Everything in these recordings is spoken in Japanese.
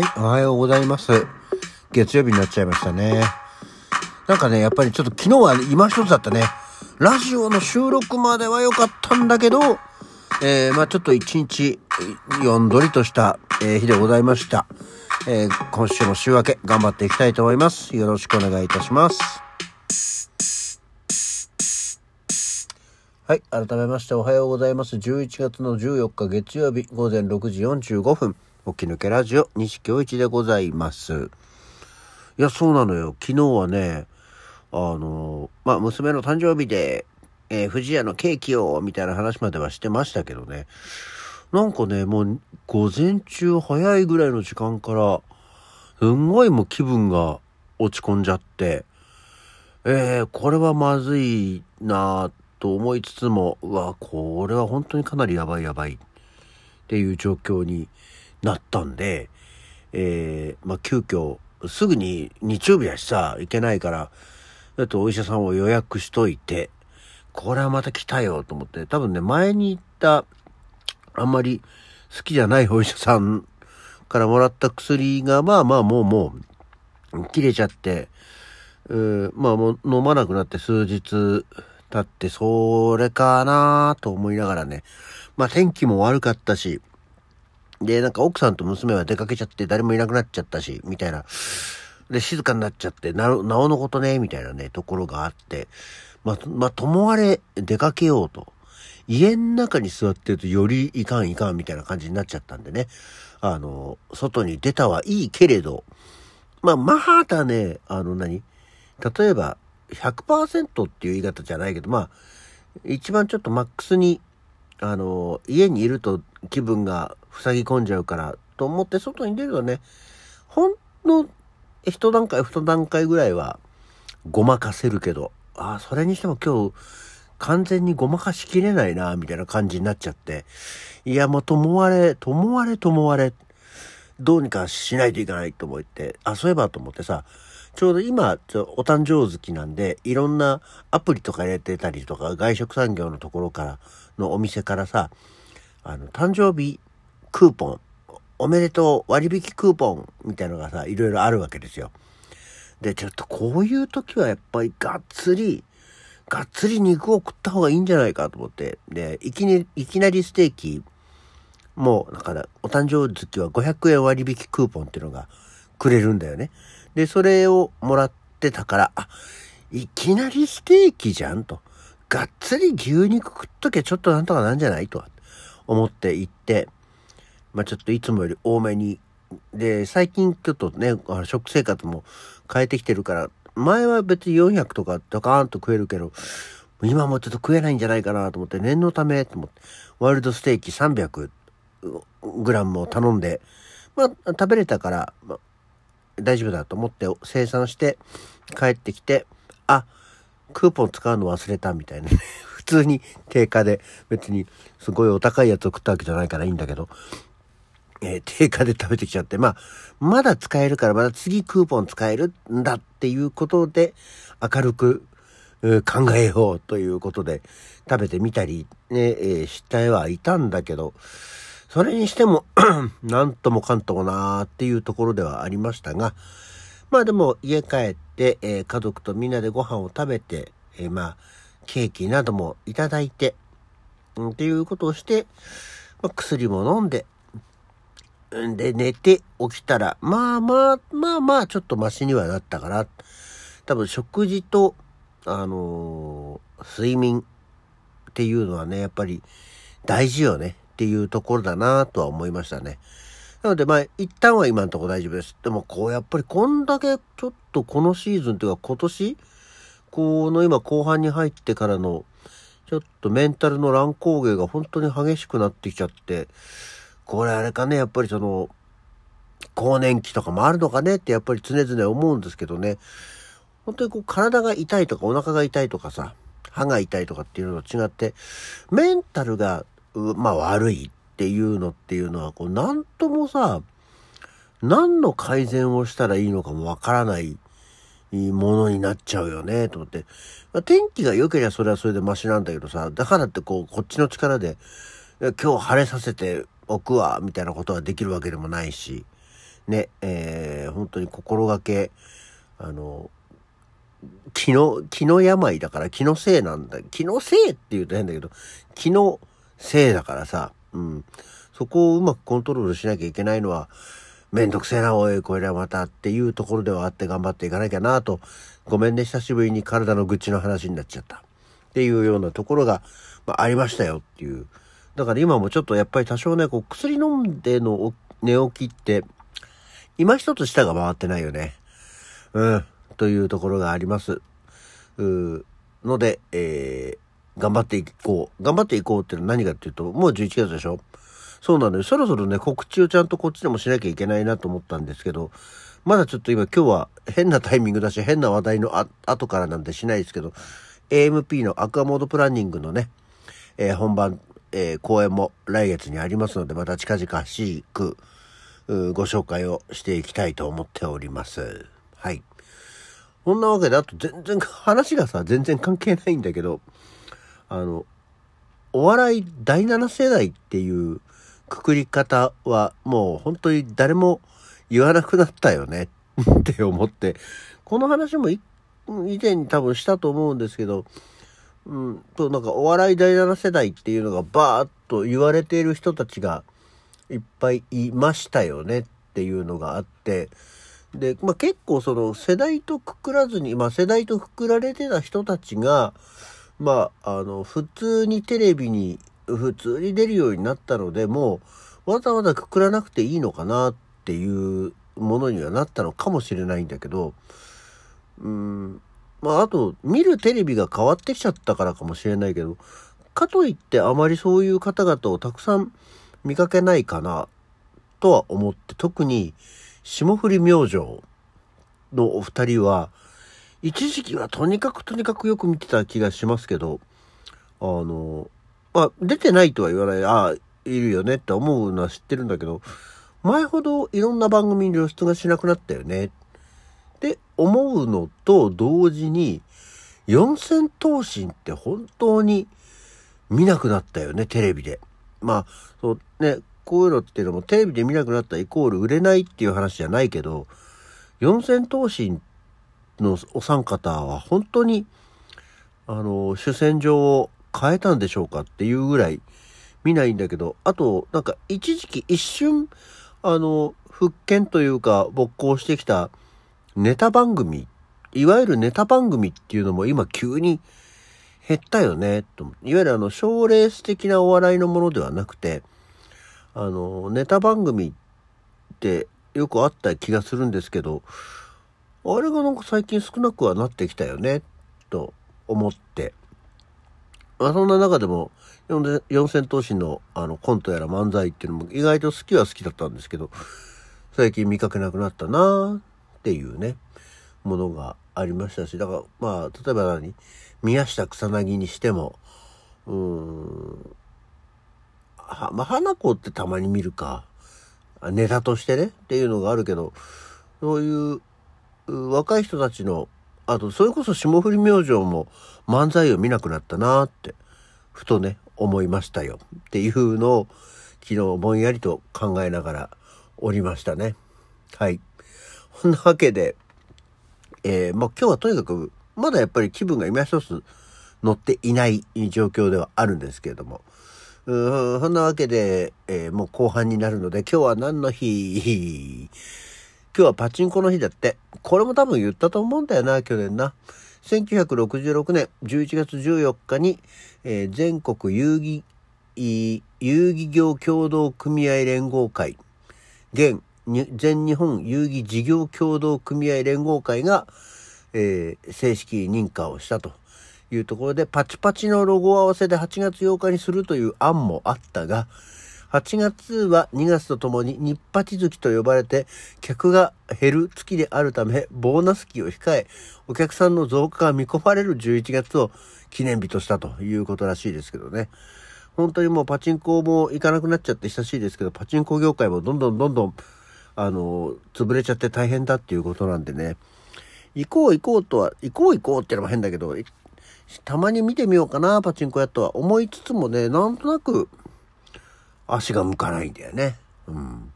はい、おはようございます。月曜日になっちゃいましたね。なんかね、やっぱりちょっと昨日は今一つだったね。ラジオの収録までは良かったんだけど、えー、まあちょっと一日、よんどりとした、えー日でございました。えー今週も週明け頑張っていきたいと思います。よろしくお願いいたします。はい。改めましておはようございます。11月の14日月曜日午前6時45分。起き抜けラジオ西京一でございます。いや、そうなのよ。昨日はね、あの、まあ、娘の誕生日で、えー、富士屋のケーキを、みたいな話まではしてましたけどね。なんかね、もう、午前中早いぐらいの時間から、すんごいもう気分が落ち込んじゃって、えー、これはまずいなと思いつつも、うわ、これは本当にかなりやばいやばいっていう状況になったんで、えー、まあ、急遽、すぐに日曜日だしさ、行けないから、だとお医者さんを予約しといて、これはまた来たよと思って、多分ね、前に行った、あんまり好きじゃないお医者さんからもらった薬が、まあまあもうもう、切れちゃって、うーまあもう飲まなくなって数日経って、それかなと思いながらね。まあ天気も悪かったし、で、なんか奥さんと娘は出かけちゃって誰もいなくなっちゃったし、みたいな。で、静かになっちゃって、な、なおのことね、みたいなね、ところがあって、まあ、まあ、ともあれ出かけようと。家の中に座ってるとよりいかんいかんみたいな感じになっちゃったんでね。あの、外に出たはいいけれど、まあ、まだね、あの何？例えば、100%っていう言い方じゃないけど、まあ、一番ちょっとマックスに、あの、家にいると気分が塞ぎ込んじゃうから、と思って外に出るとね、ほんの一段階二段階ぐらいはごまかせるけど、ああ、それにしても今日完全にごまかしきれないな、みたいな感じになっちゃって、いや、もうともあれ、ともあれともあれ、どうにかしないといけないと思って、あ、そういえばと思ってさ、ちょうど今、お誕生月なんで、いろんなアプリとか入れてたりとか、外食産業のところから、のお店からさ、あの、誕生日クーポン、おめでとう割引クーポンみたいのがさ、いろいろあるわけですよ。で、ちょっとこういう時はやっぱりがっつり、がっつり肉を食った方がいいんじゃないかと思って。で、いきなり、いきなりステーキ、もう、だから、お誕生月は500円割引クーポンっていうのがくれるんだよね。で、それをもらってたから、あ、いきなりステーキじゃんと。がっつり牛肉食っときゃちょっとなんとかなんじゃないとは思って行って、まあちょっといつもより多めに。で、最近ちょっとね、食生活も変えてきてるから、前は別に400とかドカーンと食えるけど、今もちょっと食えないんじゃないかなと思って、念のためと思って、ワイルドステーキ300グラムを頼んで、まあ食べれたから、まあ大丈夫だと思って生産して帰ってきて、あ、クーポン使うの忘れたみたいなね。普通に定価で別にすごいお高いやつを食ったわけじゃないからいいんだけど、えー定価で食べてきちゃって、まあ、まだ使えるからまだ次クーポン使えるんだっていうことで明るく、考えようということで食べてみたりね、えーしてはいたんだけど、それにしても、なんともかんともなーっていうところではありましたが、まあでも家帰って、えー家族とみんなでご飯を食べて、えーまあ、ケーキなどもいただいて、うんっていうことをして、まあ、薬も飲んで、で、寝て起きたら、まあまあ、まあまあ、ちょっとマシにはなったかな。多分食事と、あのー睡眠っていうのはね、やっぱり大事よねっていうところだなとは思いましたね。なので、まあ、一旦は今のところ大丈夫です。でも、こう、やっぱりこんだけちょっとこのシーズンというか今年、この今後半に入ってからの、ちょっとメンタルの乱高下が本当に激しくなってきちゃって、これあれかね、やっぱりその、更年期とかもあるのかねってやっぱり常々思うんですけどね。本当にこう体が痛いとかお腹が痛いとかさ、歯が痛いとかっていうのと違って、メンタルが、まあ悪いっていうのっていうのは、こうなんともさ、何の改善をしたらいいのかもわからないものになっちゃうよね、と思って。まあ天気が良ければそれはそれでマシなんだけどさ、だからってこう、こっちの力で、今日晴れさせておくわ、みたいなことはできるわけでもないし、ね、えー、本当に心がけ、あの、気の、気の病だから気のせいなんだ。気のせいって言うと変だけど、気のせいだからさ、うん。そこをうまくコントロールしなきゃいけないのは、めんどくせえな、おい、これはまたっていうところではあって頑張っていかなきゃなと、ごめんね、久しぶりに体の愚痴の話になっちゃった。っていうようなところが、まあ、ありましたよっていう。だから今もちょっとやっぱり多少ね、こう薬飲んでの寝起きって、今一つ舌が回ってないよね。うん。というところがあります。うので、えー、頑張っていこう。頑張っていこうってのは何かっていうと、もう11月でしょ？そうなのよ。そろそろね、告知をちゃんとこっちでもしなきゃいけないなと思ったんですけど、まだちょっと今今日は変なタイミングだし、変な話題のあ後からなんてしないですけど、AMP のアクアモードプランニングのね、えー、本番、えー、公演も来月にありますので、また近々しく、ご紹介をしていきたいと思っております。はい。こんなわけで、あと全然、話がさ、全然関係ないんだけど、あの、お笑い第7世代っていうくくり方はもう本当に誰も言わなくなったよね って思って、この話も以前に多分したと思うんですけど、うん、となんかお笑い第7世代っていうのがバーッと言われている人たちがいっぱいいましたよねっていうのがあって、で、まあ、結構その世代とくくらずに、まあ、世代とくくられてた人たちが、まあ、あの、普通にテレビに普通に出るようになったので、もうわざわざくくらなくていいのかなっていうものにはなったのかもしれないんだけど、うん、まああと見るテレビが変わってきちゃったからかもしれないけど、かといってあまりそういう方々をたくさん見かけないかなとは思って、特に霜降り明星のお二人は、一時期はとにかくとにかくよく見てた気がしますけど、あの、まあ、出てないとは言わない、ああ、いるよねって思うのは知ってるんだけど、前ほどいろんな番組に露出がしなくなったよねっって思うのと同時に、四千頭身って本当に見なくなったよね、テレビで。まあ、そうね、こういうのっていうのもテレビで見なくなったイコール売れないっていう話じゃないけど、四千頭身のお三方は本当に、あの、主戦場を変えたんでしょうかっていうぐらい見ないんだけど、あと、なんか一時期一瞬、あの、復権というか勃興してきたネタ番組、いわゆるネタ番組っていうのも今急に減ったよね、と。いわゆるあの、賞レース的なお笑いのものではなくて、あの、ネタ番組ってよくあった気がするんですけど、あれがなんか最近少なくはなってきたよね、と思って。まあ、そんな中でも、四千頭身のあのコントやら漫才っていうのも意外と好きは好きだったんですけど、最近見かけなくなったなぁっていうね、ものがありましたし、だからまあ、例えば何宮下草薙にしても、うーん、は、まあ、花子ってたまに見るか。ネタとしてねっていうのがあるけど、そういう若い人たちのあと、それこそ霜降り明星も漫才を見なくなったなって、ふとね、思いましたよ。っていうのを、昨日ぼんやりと考えながらおりましたね。はい。こんなわけで、えー、まあ今日はとにかく、まだやっぱり気分が今一つ乗っていない状況ではあるんですけれども、うそんなわけで、えー、もう後半になるので、今日は何の日？今日はパチンコの日だって。これも多分言ったと思うんだよな、去年な。1966年11月14日に、えー、全国遊戯、遊戯業協同組合連合会、現全日本遊戯事業協同組合連合会が、えー、正式認可をしたというところで、パチパチのロゴ合わせで8月8日にするという案もあったが、8月は2月とともに日八月と呼ばれて客が減る月であるためボーナス期を控えお客さんの増加が見込まれる11月を記念日としたということらしいですけどね。本当にもうパチンコも行かなくなっちゃって久しいですけどパチンコ業界もどんどんどんどんあの潰れちゃって大変だっていうことなんでね行こう行こうとは行こう行こうってのも変だけどたまに見てみようかなパチンコ屋とは思いつつもねなんとなく足が向かないんだよね。うん。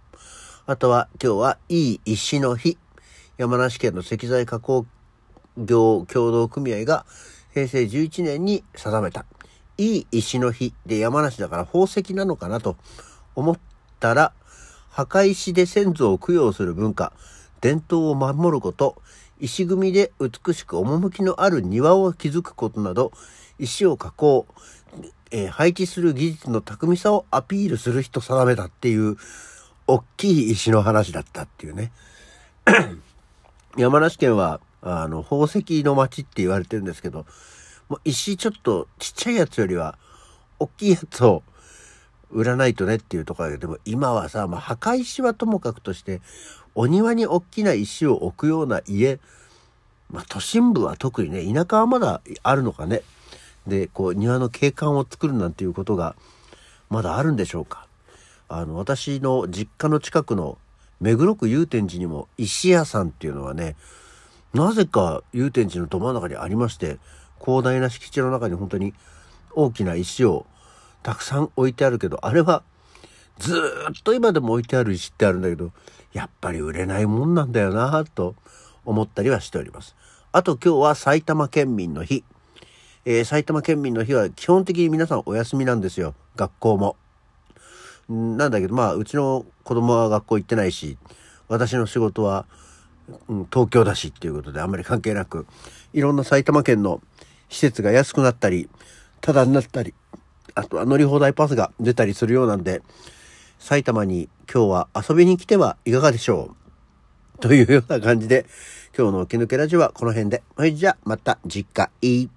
あとは今日はいい石の日。山梨県の石材加工業協同組合が平成11年に定めた。いい石の日で山梨だから宝石なのかなと思ったら、墓石で先祖を供養する文化、伝統を守ること、石組みで美しく趣のある庭を築くことなど、石を加工、えー、配置する技術の巧みさをアピールする人定めたっていう、大きい石の話だったっていうね。山梨県は、あの、宝石の町って言われてるんですけど、もう石ちょっとちっちゃいやつよりは、大きいやつを売らないとねっていうところで、でも今はさ、まあ、墓石はともかくとして、お庭に大きな石を置くような家、まあ、都心部は特にね、田舎はまだあるのかね。で、こう、庭の景観を作るなんていうことが、まだあるんでしょうか。あの、私の実家の近くの目黒区祐天寺にも石屋さんっていうのはね、なぜか祐天寺のど真ん中にありまして、広大な敷地の中に本当に大きな石をたくさん置いてあるけど、あれはずっと今でも置いてある石ってあるんだけど、やっぱり売れないもんなんだよなと思ったりはしております。あと今日は埼玉県民の日。えー、埼玉県民の日は基本的に皆さんお休みなんですよ。学校も。なんだけど、まあ、うちの子供は学校行ってないし、私の仕事は、うん、東京だしっていうことであんまり関係なく、いろんな埼玉県の施設が安くなったり、タダになったり、あとは乗り放題パスが出たりするようなんで、埼玉に今日は遊びに来てはいかがでしょう？というような感じで、今日の気抜けラジオはこの辺で。はい、じゃあまた次回。